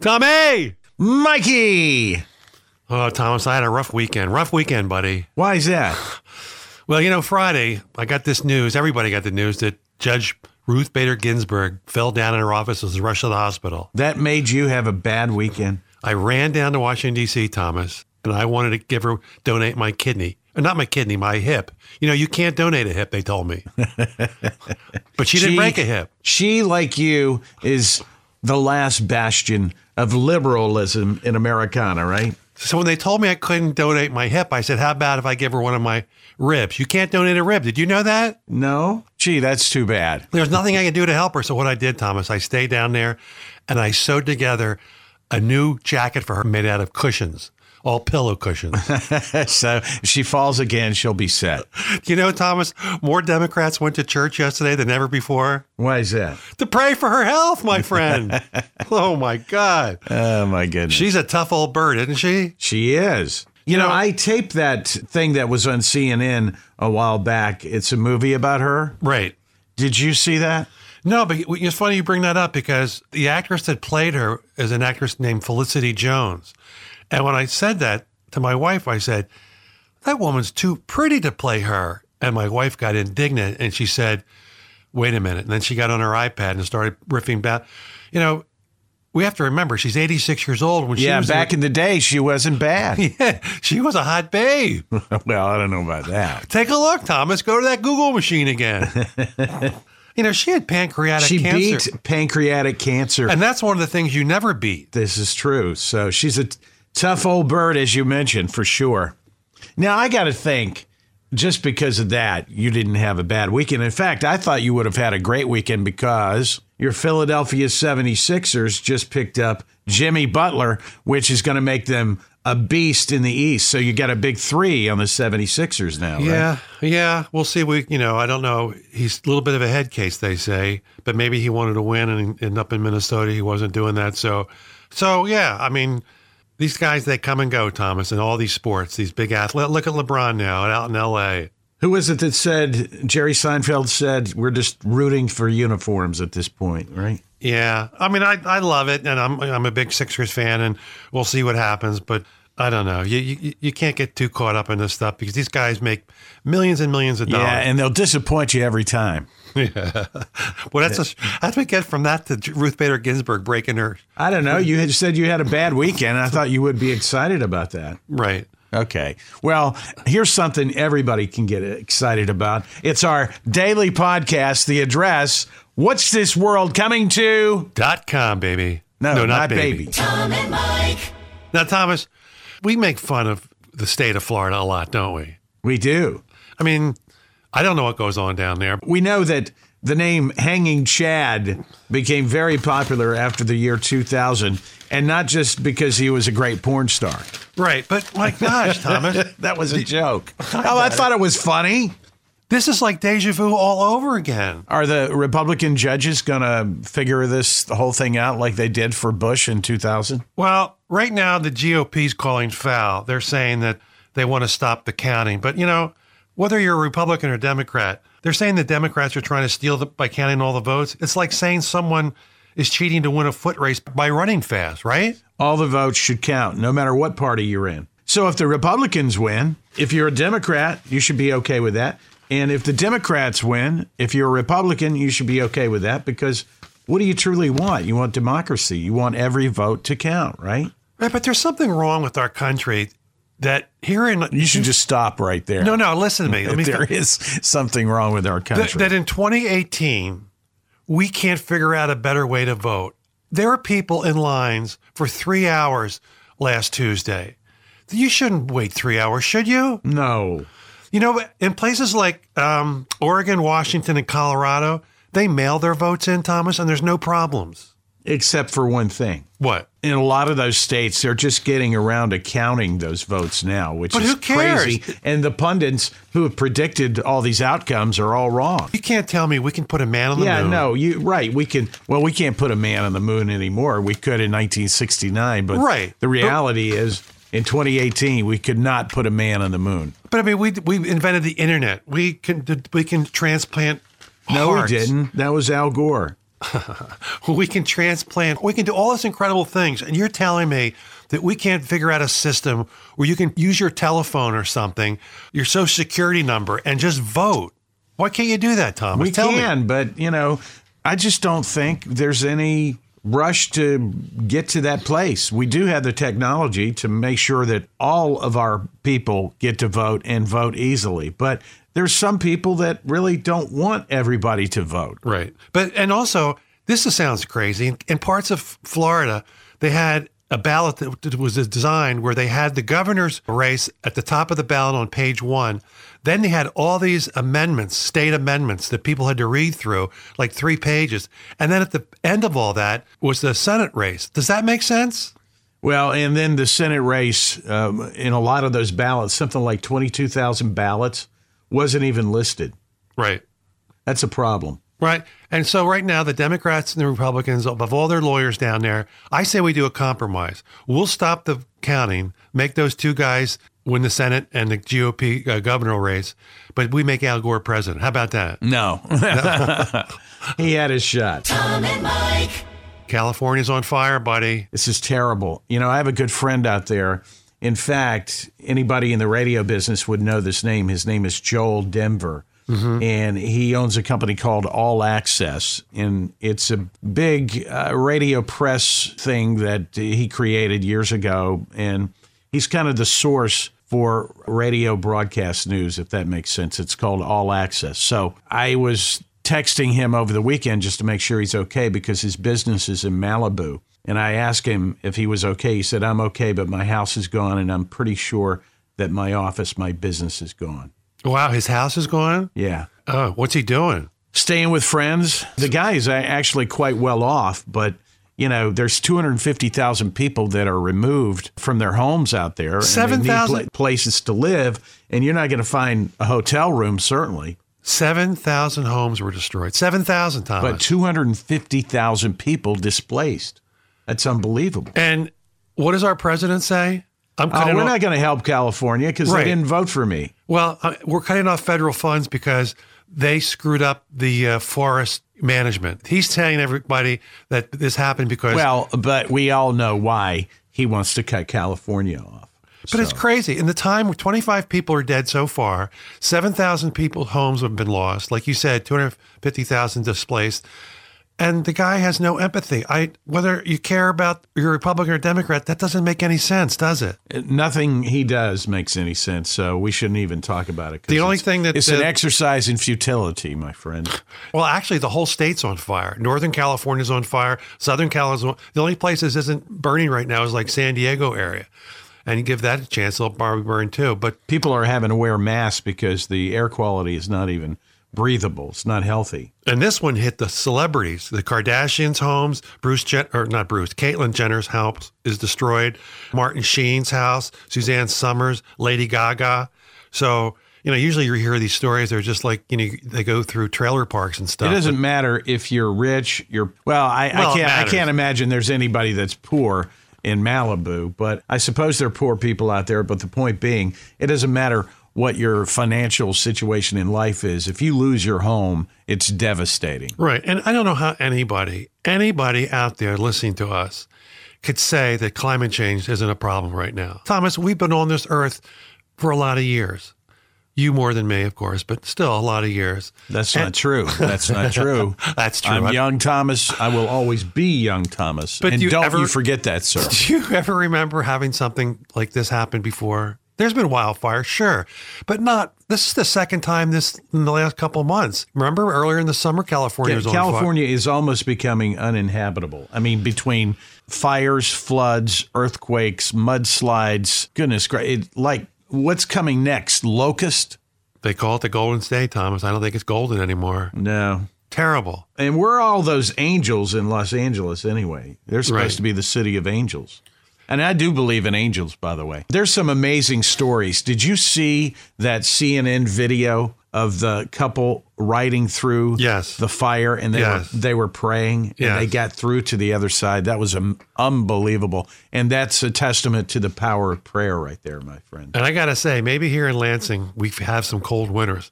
Tommy! Mikey! Oh, Thomas, I had a rough weekend. Rough weekend, buddy. Why is that? Well, you know, Friday, I got this news. Everybody got the news that Judge Ruth Bader Ginsburg fell down in her office and was rushed to the hospital. That made you have a bad weekend? I ran down to Washington, D.C., Thomas, and I wanted to give her, donate my kidney. Uh, Not my kidney, my hip. You know, you can't donate a hip, they told me. but she didn't break a hip. She, like you, is the last bastion of liberalism in Americana, right? So when they told me I couldn't donate my hip, I said, how about if I give her one of my ribs? You can't donate a rib. Did you know that? No? Gee, that's too bad. There's nothing I can do to help her. So what I did, Thomas, I stayed down there and I sewed together a new jacket for her made out of cushions, all pillow cushions. so if she falls again, she'll be set. you know, Thomas, more Democrats went to church yesterday than ever before Why is that? to pray for her health, my friend. oh my God. Oh, my goodness. She's a tough old bird, isn't she? She is. You know, know- I taped that thing that was on CNN a while back. It's a movie about her. Right. Did you see that? No, but it's funny you bring that up because the actress that played her is an actress named Felicity Jones. And when I said that to my wife, I said, that woman's too pretty to play her. And my wife got indignant and she said, wait a minute. And then she got on her iPad and started riffing about, you know, we have to remember she's 86 years old when she Yeah, was back in the day, she wasn't bad. yeah, she was a hot babe. well, I don't know about that. Take a look, Thomas. Go to that Google machine again. you know, she had pancreatic cancer. She cancer. beat pancreatic cancer. and that's one of the things you never beat. This is true. So she's a tough old bird, as you mentioned, for sure. Now, I got to think, just because of that, you didn't have a bad weekend. In fact, I thought you would have had a great weekend because your Philadelphia 76ers just picked up Jimmy Butler, which is going to make them a beast in the East. So you got a big three on the 76ers now, right? Yeah, yeah. We'll see. We, you know, I don't know. He's a little bit of a head case, they say, but maybe he wanted to win and end up in Minnesota. He wasn't doing that. So, so yeah. I mean, these guys they come and go, Thomas, in all these sports. These big athletes. Look at LeBron now out in L.A. Who was it that said, Jerry Seinfeld said, we're just rooting for uniforms at this point, right? Yeah, I mean, I I love it, and I'm I'm a big Sixers fan, and we'll see what happens. But I don't know. You you, you can't get too caught up in this stuff because these guys make millions and millions of dollars. Yeah, and they'll disappoint you every time. Well, that's a, how do we get from that to Ruth Bader Ginsburg breaking her I don't know. You had said you had a bad weekend. and I thought you would be excited about that. right? Okay. Well, here's something everybody can get excited about. It's our daily podcast, The Address. What's this world coming to? Dot com, baby. No, not, baby. Tom and Mike. Now, Thomas, we make fun of the state of Florida a lot, don't we? We do. I mean, I don't know what goes on down there. We know that the name Hanging Chad became very popular after the year 2000, and not just because he was a great porn star. Right, but my gosh, Thomas, That was a joke. Oh, I thought it was funny. this is like deja vu all over again. Are the Republican judges going to figure this the whole thing out like they did for Bush in 2000? Well, right now the GOP's calling foul. They're saying that they want to stop the counting, but you know, whether you're a Republican or Democrat, they're saying the Democrats are trying to steal the, by counting all the votes. It's like saying someone is cheating to win a foot race by running fast, right? All the votes should count, no matter what party you're in. So if the Republicans win, if you're a Democrat, you should be okay with that. And if the Democrats win, if you're a Republican, you should be okay with that because what do you truly want? You want democracy. You want every vote to count, right? Right, but there's something wrong with our country that here in You should just stop right there. no, no. Listen to me. Let me. there is something wrong with our that, country. that in 2018, we can't figure out a better way to vote. There are people in lines for three hours last Tuesday. You shouldn't wait three hours, should you? no. You know, in places like um, Oregon, Washington, and Colorado, they mail their votes in, Thomas, and there's no problems. Except for one thing. What? in a lot of those states, they're just getting around to counting those votes now, which But is who cares? crazy. And the pundits who have predicted all these outcomes are all wrong. You can't tell me we can put a man on the Yeah, moon. Yeah, no, you right. We can. Well, we can't put a man on the moon anymore. We could in 1969, but Right. The reality is, in 2018, we could not put a man on the moon. But I mean, we we invented the internet. We can we can transplant. No, hearts. we didn't. That was Al Gore. we can transplant, we can do all these incredible things. And you're telling me that we can't figure out a system where you can use your telephone or something, your social security number, and just vote. Why can't you do that, Thomas? We Tell can, me. but you know, I just don't think there's any rush to get to that place. We do have the technology to make sure that all of our people get to vote and vote easily. But there's some people that really don't want everybody to vote. Right. But, and also, this sounds crazy. In, parts of Florida, they had a ballot that was designed where they had the governor's race at the top of the ballot on page one. Then they had all these amendments, state amendments that people had to read through, like three pages. And then at the end of all that was the Senate race. Does that make sense? Well, and then the Senate race, um, in a lot of those ballots, something like 22,000 ballots, wasn't even listed. Right. That's a problem. Right. And so right now, the Democrats and the Republicans, above all their lawyers down there, I say we do a compromise. We'll stop the counting, make those two guys win the Senate and the GOP uh, governor race, but we make Al Gore president. How about that? No. he had his shot. Tom and Mike. California's on fire, buddy. This is terrible. You know, I have a good friend out there. In fact, anybody in the radio business would know this name. His name is Joel Denver. And he owns a company called All Access. And it's a big uh, radio press thing that he created years ago. And he's kind of the source for radio broadcast news, if that makes sense. It's called All Access. So I was texting him over the weekend just to make sure he's okay because his business is in Malibu. And I asked him if he was okay. He said, I'm okay, but my house is gone, and I'm pretty sure that my office, my business is gone. Wow, his house is gone? Yeah. Oh, what's he doing? Staying with friends. The guy is actually quite well off, but you know, there's 250,000 people that are removed from their homes out there. and they need 7,000? pla- places to live, and you're not going to find a hotel room, certainly. 7,000 homes were destroyed. 7,000, Thomas. But 250,000 people displaced. That's unbelievable. and what does our president say? I'm cutting we're off- not going to help California because Right. they didn't vote for me. Well, uh, we're cutting off federal funds because they screwed up the uh, forest management. He's telling everybody that this happened because. Well, but we all know why he wants to cut California off. but it's crazy. In the time where 25 people are dead so far, 7,000 people homes have been lost. Like you said, 250,000 displaced. And the guy has no empathy. I whether you care about you're Republican or Democrat, that doesn't make any sense, does it? Nothing he does makes any sense, so we shouldn't even talk about it. The only thing that- it's an exercise in futility, my friend. Well, actually, the whole state's on fire. Northern California's on fire. Southern California. The only place that isn't burning right now is like San Diego area. And give that a chance, it'll probably burn too. But People are having to wear masks because the air quality is not even breathable. It's not healthy. and this one hit the celebrities, the Kardashians' homes. Bruce Jen- or not Bruce, Caitlyn Jenner's house is destroyed. Martin Sheen's house, Suzanne Somers, Lady Gaga. So you know, usually you hear these stories. They're just like you know they go through trailer parks and stuff. It doesn't matter if you're rich. You're well. I, Well, I can't. I can't imagine there's anybody that's poor in Malibu. But I suppose there are poor people out there. But the point being, it doesn't matter what your financial situation in life is. If you lose your home, it's devastating. Right. And I don't know how anybody, anybody out there listening to us could say that climate change isn't a problem right now. Thomas, we've been on this earth for a lot of years. You more than me, of course, but still a lot of years. That's not true. That's not true. That's true. I'm young Thomas. I will always be young Thomas. But and you don't ever- you forget that, sir. Do you ever remember having something like this happen before? There's been wildfire, sure, but not. This is the second time this in the last couple of months. Remember earlier in the summer, California was on fire. California is almost becoming uninhabitable. I mean, between fires, floods, earthquakes, mudslides, goodness gracious, like what's coming next? Locust? They call it the Golden State, Thomas. I don't think it's golden anymore. No. Terrible. And we're all those angels in Los Angeles anyway. They're supposed Right. to be the city of angels. And I do believe in angels, by the way. There's some amazing stories. Did you see that CNN video of the couple riding through Yes. the fire and they Yes. were they were praying and Yes. they got through to the other side? That was um, unbelievable. And that's a testament to the power of prayer right there, my friend. And I got to say, maybe here in Lansing, we have some cold winters.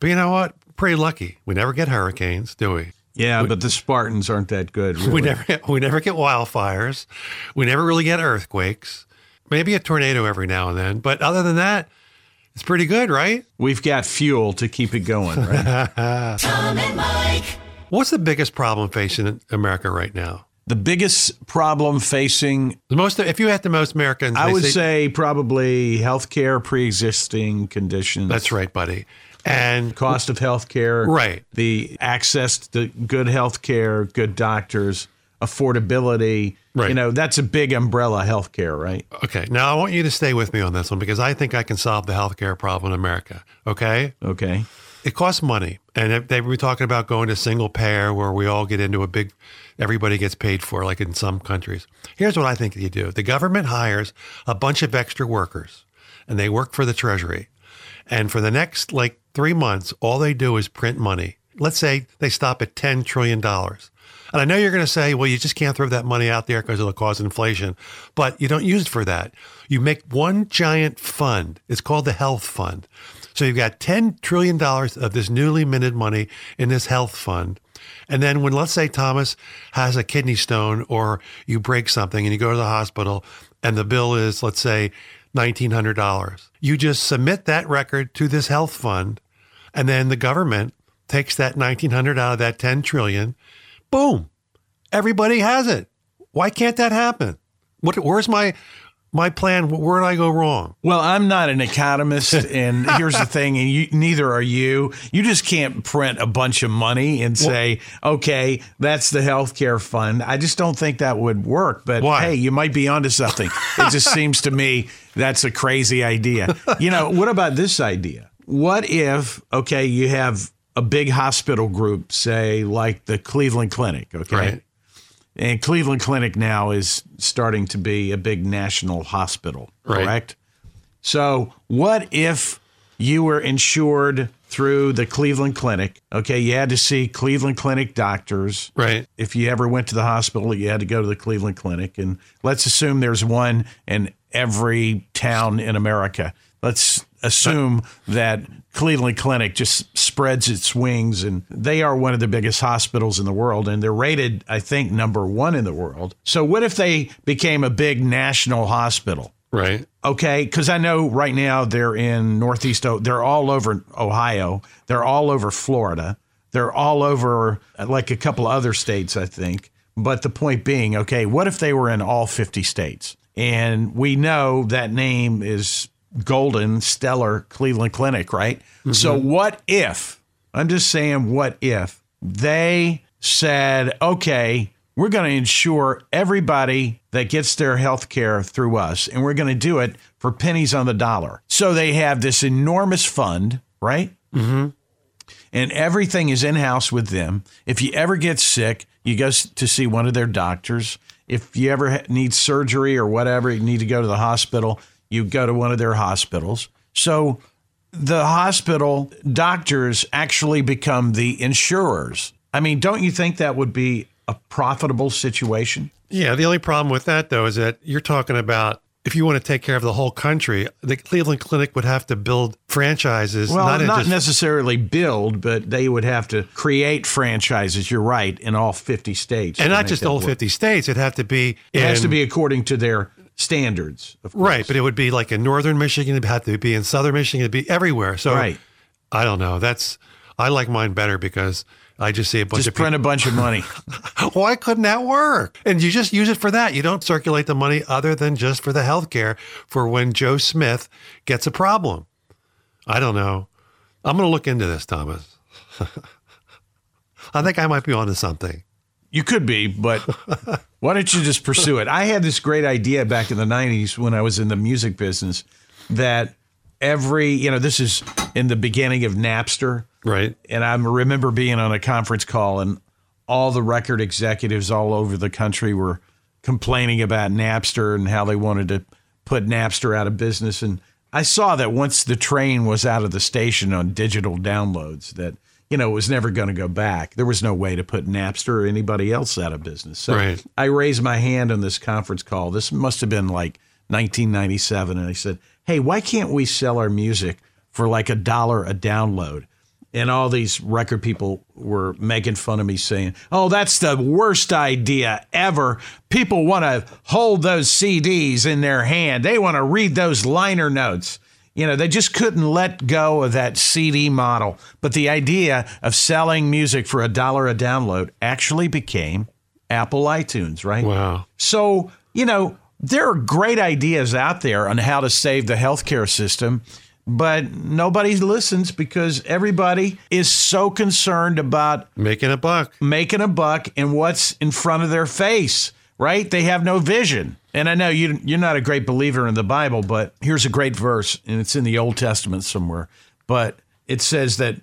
But you know what? Pretty lucky. We never get hurricanes, do we? Yeah, but the Spartans aren't that good. Really. We never we never get wildfires. We never really get earthquakes. Maybe a tornado every now and then, but other than that, it's pretty good, right? We've got fuel to keep it going, right? Tom and Mike. What's the biggest problem facing America right now? The biggest problem facing, The most if you had the most Americans, I would say, probably healthcare, pre-existing conditions. that's right, buddy. And Cost of healthcare, Right. The access to good healthcare, good doctors, affordability. Right. You know, that's a big umbrella healthcare, right? okay, now I want you to stay with me on this one because I think I can solve the healthcare problem in America. Okay, Okay. it costs money, and if they were talking about going to single payer where we all get into a big, everybody gets paid for, like in some countries. Here's what I think you do: the government hires a bunch of extra workers, and they work for the Treasury, and for the next like three months, all they do is print money. Let's say they stop at ten trillion dollars. And I know you're going to say, well, you just can't throw that money out there because it'll cause inflation, but you don't use it for that. You make one giant fund. It's called the health fund. So you've got $10 trillion of this newly minted money in this health fund. And then when, let's say, Thomas has a kidney stone or you break something and you go to the hospital and the bill is, let's say, $1,900, you just submit that record to this health fund. And then the government takes that 1900 out of that 10 trillion. Boom. Everybody has it. Why can't that happen? What, where's my my plan? Where did I go wrong? Well, I'm not an economist, and here's the thing, and you, neither are you. You just can't print a bunch of money and say, okay, that's the healthcare fund. I just don't think that would work. But Why? hey, you might be onto something. it just seems to me that's a crazy idea. You know, what about this idea? What if, okay, you have a big hospital group, say like the Cleveland Clinic, okay? Right. And Cleveland Clinic now is starting to be a big national hospital, Right. correct? So, what if you were insured through the Cleveland Clinic? Okay, you had to see Cleveland Clinic doctors. Right. If you ever went to the hospital, you had to go to the Cleveland Clinic. And let's assume there's one in every town in America. Let's assume that Cleveland Clinic just spreads its wings and they are one of the biggest hospitals in the world and they're rated, I think, number one in the world. So, what if they became a big national hospital? Right. Okay, because I know right now they're in Northeast. They're all over Ohio. They're all over Florida. They're all over uh, like a couple other states, I think. But the point being, okay, what if they were in all 50 states? And we know that name is Golden Stellar Cleveland Clinic, right? So what if, I'm just saying, what if they said, okay, we're going to insure everybody that gets their health care through us, and we're going to do it for pennies on the dollar. So they have this enormous fund, right? Mm-hmm. And everything is in house with them. If you ever get sick, you go to see one of their doctors. If you ever need surgery or whatever, you need to go to the hospital, you go to one of their hospitals. So the hospital doctors actually become the insurers. I mean, don't you think that would be a profitable situation? Yeah. The only problem with that, though, is that you're talking about if you want to take care of the whole country, the Cleveland Clinic would have to build franchises. Well, not, not, just, necessarily build, but they would have to create franchises. You're right in all 50 states, and not just all work. 50 states. It'd have to be. It has to be according to their standards, of course. Right, but it would be like in northern Michigan, it'd have to be in southern Michigan, it'd be everywhere. So Right. I don't know. That's I like mine better because I just see a bunch Just of people. print a bunch of money. Why couldn't that work? And you just use it for that. You don't circulate the money other than just for the health care for when Joe Smith gets a problem. I don't know. I'm going to look into this, Thomas. I think I might be onto something. You could be, but why don't you just pursue it? I had this great idea back in the 90s when I was in the music business that every, you know, this is in the beginning of Napster. Right. And I remember being on a conference call, and all the record executives all over the country were complaining about Napster and how they wanted to put Napster out of business. And I saw that once the train was out of the station on digital downloads, that you know it was never going to go back. There was no way to put Napster or anybody else out of business. So Right. I raised my hand on this conference call. This must have been like 1997, and I said, "Hey, why can't we sell our music for like a dollar a download?" And all these record people were making fun of me saying, Oh, that's the worst idea ever. People want to hold those CDs in their hand, they want to read those liner notes. You know, they just couldn't let go of that CD model. But the idea of selling music for a dollar a download actually became Apple iTunes, right? Wow. So, you know, there are great ideas out there on how to save the healthcare system, but nobody listens because everybody is so concerned about Making a buck. making a buck and what's in front of their face, right? They have no vision. And I know you, you're not a great believer in the Bible, but here's a great verse, and it's in the Old Testament somewhere. But it says that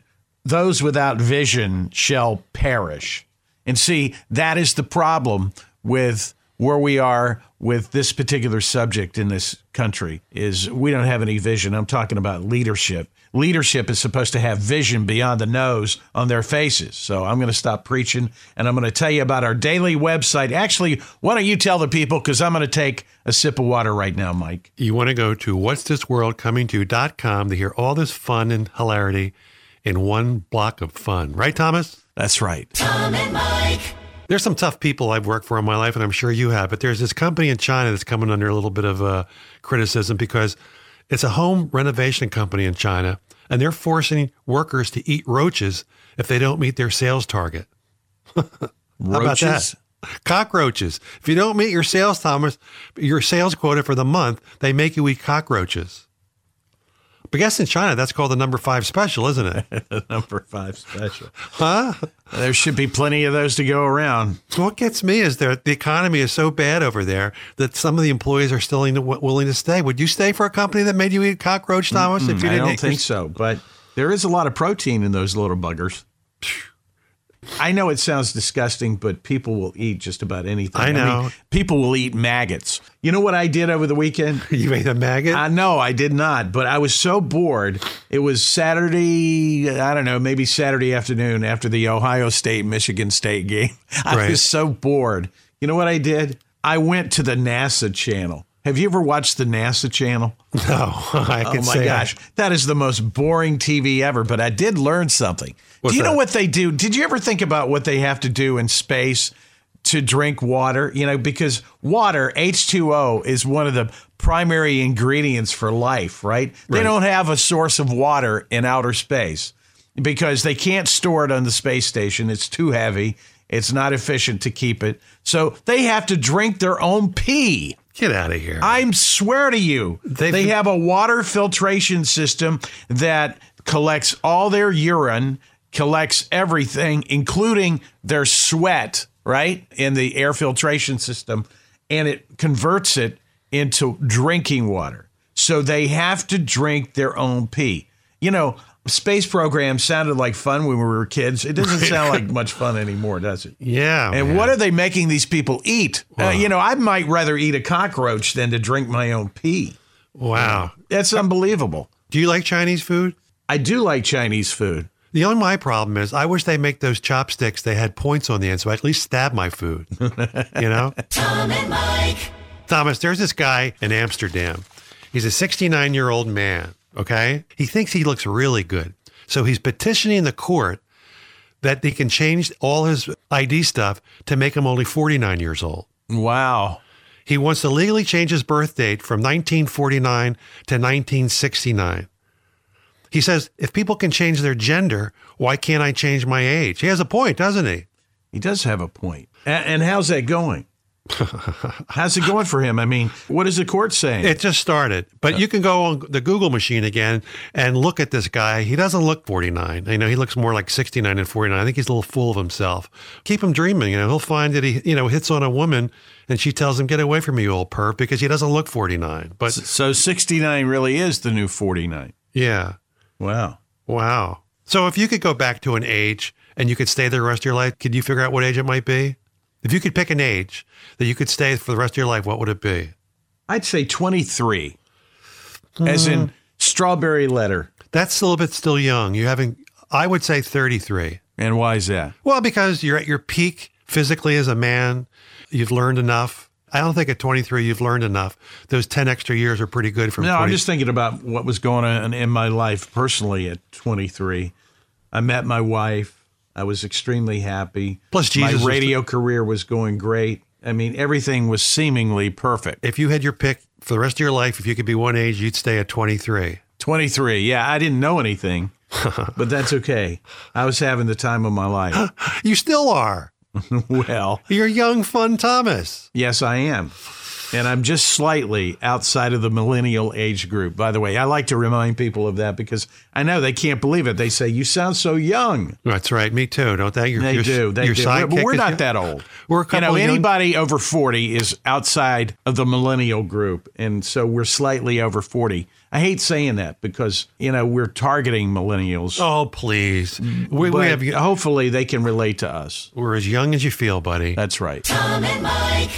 those without vision shall perish. And see, that is the problem with where we are with this particular subject in this country is we don't have any vision. I'm talking about leadership. Leadership is supposed to have vision beyond the nose on their faces. So I'm going to stop preaching and I'm going to tell you about our daily website. Actually, why don't you tell the people because I'm going to take a sip of water right now, Mike. You want to go to what's this world coming to.com to hear all this fun and hilarity in one block of fun. Right, Thomas? That's right. Tom and Mike. There's some tough people I've worked for in my life, and I'm sure you have. But there's this company in China that's coming under a little bit of uh, criticism because it's a home renovation company in China, and they're forcing workers to eat roaches if they don't meet their sales target. How about that? Cockroaches. If you don't meet your sales, Thomas, your sales quota for the month, they make you eat cockroaches. But I guess in China, that's called the number five special, isn't it? Number five special. Huh? There should be plenty of those to go around. What gets me is that the economy is so bad over there that some of the employees are still willing to stay. Would you stay for a company that made you eat cockroach, Thomas? if you didn't don't eat- think so, but there is a lot of protein in those little buggers. I know it sounds disgusting, but people will eat just about anything. I know. people will eat maggots. You know what I did over the weekend? You ate a maggot? I know I did not, but I was so bored. It was Saturday, I don't know, maybe Saturday afternoon after the Ohio State Michigan State game. I Right. was so bored. You know what I did? I went to the NASA channel. Have you ever watched the NASA channel? no, I oh can Oh my say gosh, that is the most boring TV ever. But I did learn something. What's do you know that? what they do? Did you ever think about what they have to do in space to drink water? You know, because water, H2O, is one of the primary ingredients for life, right? They Right. don't have a source of water in outer space because they can't store it on the space station. It's too heavy. It's not efficient to keep it. So they have to drink their own pee. Get out of here. I swear to you, They've- they have a water filtration system that collects all their urine, collects everything, including their sweat, right, in the air filtration system, and it converts it into drinking water. So they have to drink their own pee. You know, space program sounded like fun when we were kids. It doesn't sound like much fun anymore, does it? yeah. And man. what are they making these people eat? Uh, you know, I might rather eat a cockroach than to drink my own pee. Wow. That's unbelievable. Do you like Chinese food? I do like Chinese food. The only my problem is I wish they make those chopsticks. They had points on the end, so I at least stab my food. you know, Tom and Mike. Thomas. There's this guy in Amsterdam. He's a 69 year old man. Okay, he thinks he looks really good, so he's petitioning the court that they can change all his ID stuff to make him only 49 years old. Wow. He wants to legally change his birth date from 1949 to 1969. He says, if people can change their gender, why can't I change my age? He has a point, doesn't he? He does have a point. And, how's that going? How's it going for him? I mean, what is the court saying? It just started. But you can go on the Google machine again and look at this guy. He doesn't look 49. You know, he looks more like 69 and 49. I think he's a little full of himself. Keep him dreaming. You know, he'll find that he, you know, hits on a woman and she tells him, get away from me, you old perp, because he doesn't look 49. But so 69 really is the new 49. yeah. Wow. Wow. So if you could go back to an age and you could stay there the rest of your life, could you figure out what age it might be? If you could pick an age that you could stay for the rest of your life, what would it be? I'd say 23, as in hmm. strawberry letter. That's a little bit still young. You haven't, I would say 33. And why is that? Well, because you're at your peak physically as a man. You've learned enough. I don't think at 23 you've learned enough. Those 10 extra years are pretty good from No, 20. I'm just thinking about what was going on in my life personally at 23. I met my wife. I was extremely happy. Plus, Jesus my the- radio career was going great. I mean, everything was seemingly perfect. If you had your pick for the rest of your life, if you could be one age, you'd stay at 23. 23. Yeah, I didn't know anything, but that's okay. I was having the time of my life. You still are. Well, You're young, fun Thomas. yes, I am. And I'm just slightly outside of the millennial age group. By the way, I like to remind people of that because I know they can't believe it. They say, You sound so young. That's right. Me too. Don't they? Your, They your, do. They your do. sidekick But we're not young? that old. We're a couple. you know, of young- anybody over 40 is outside of the millennial group. And so we're slightly over 40. I hate saying that because, you know, we're targeting millennials. Oh, please. Mm, we, we have. hopefully they can relate to us. We're as young as you feel, buddy. That's right. Tom and Mike.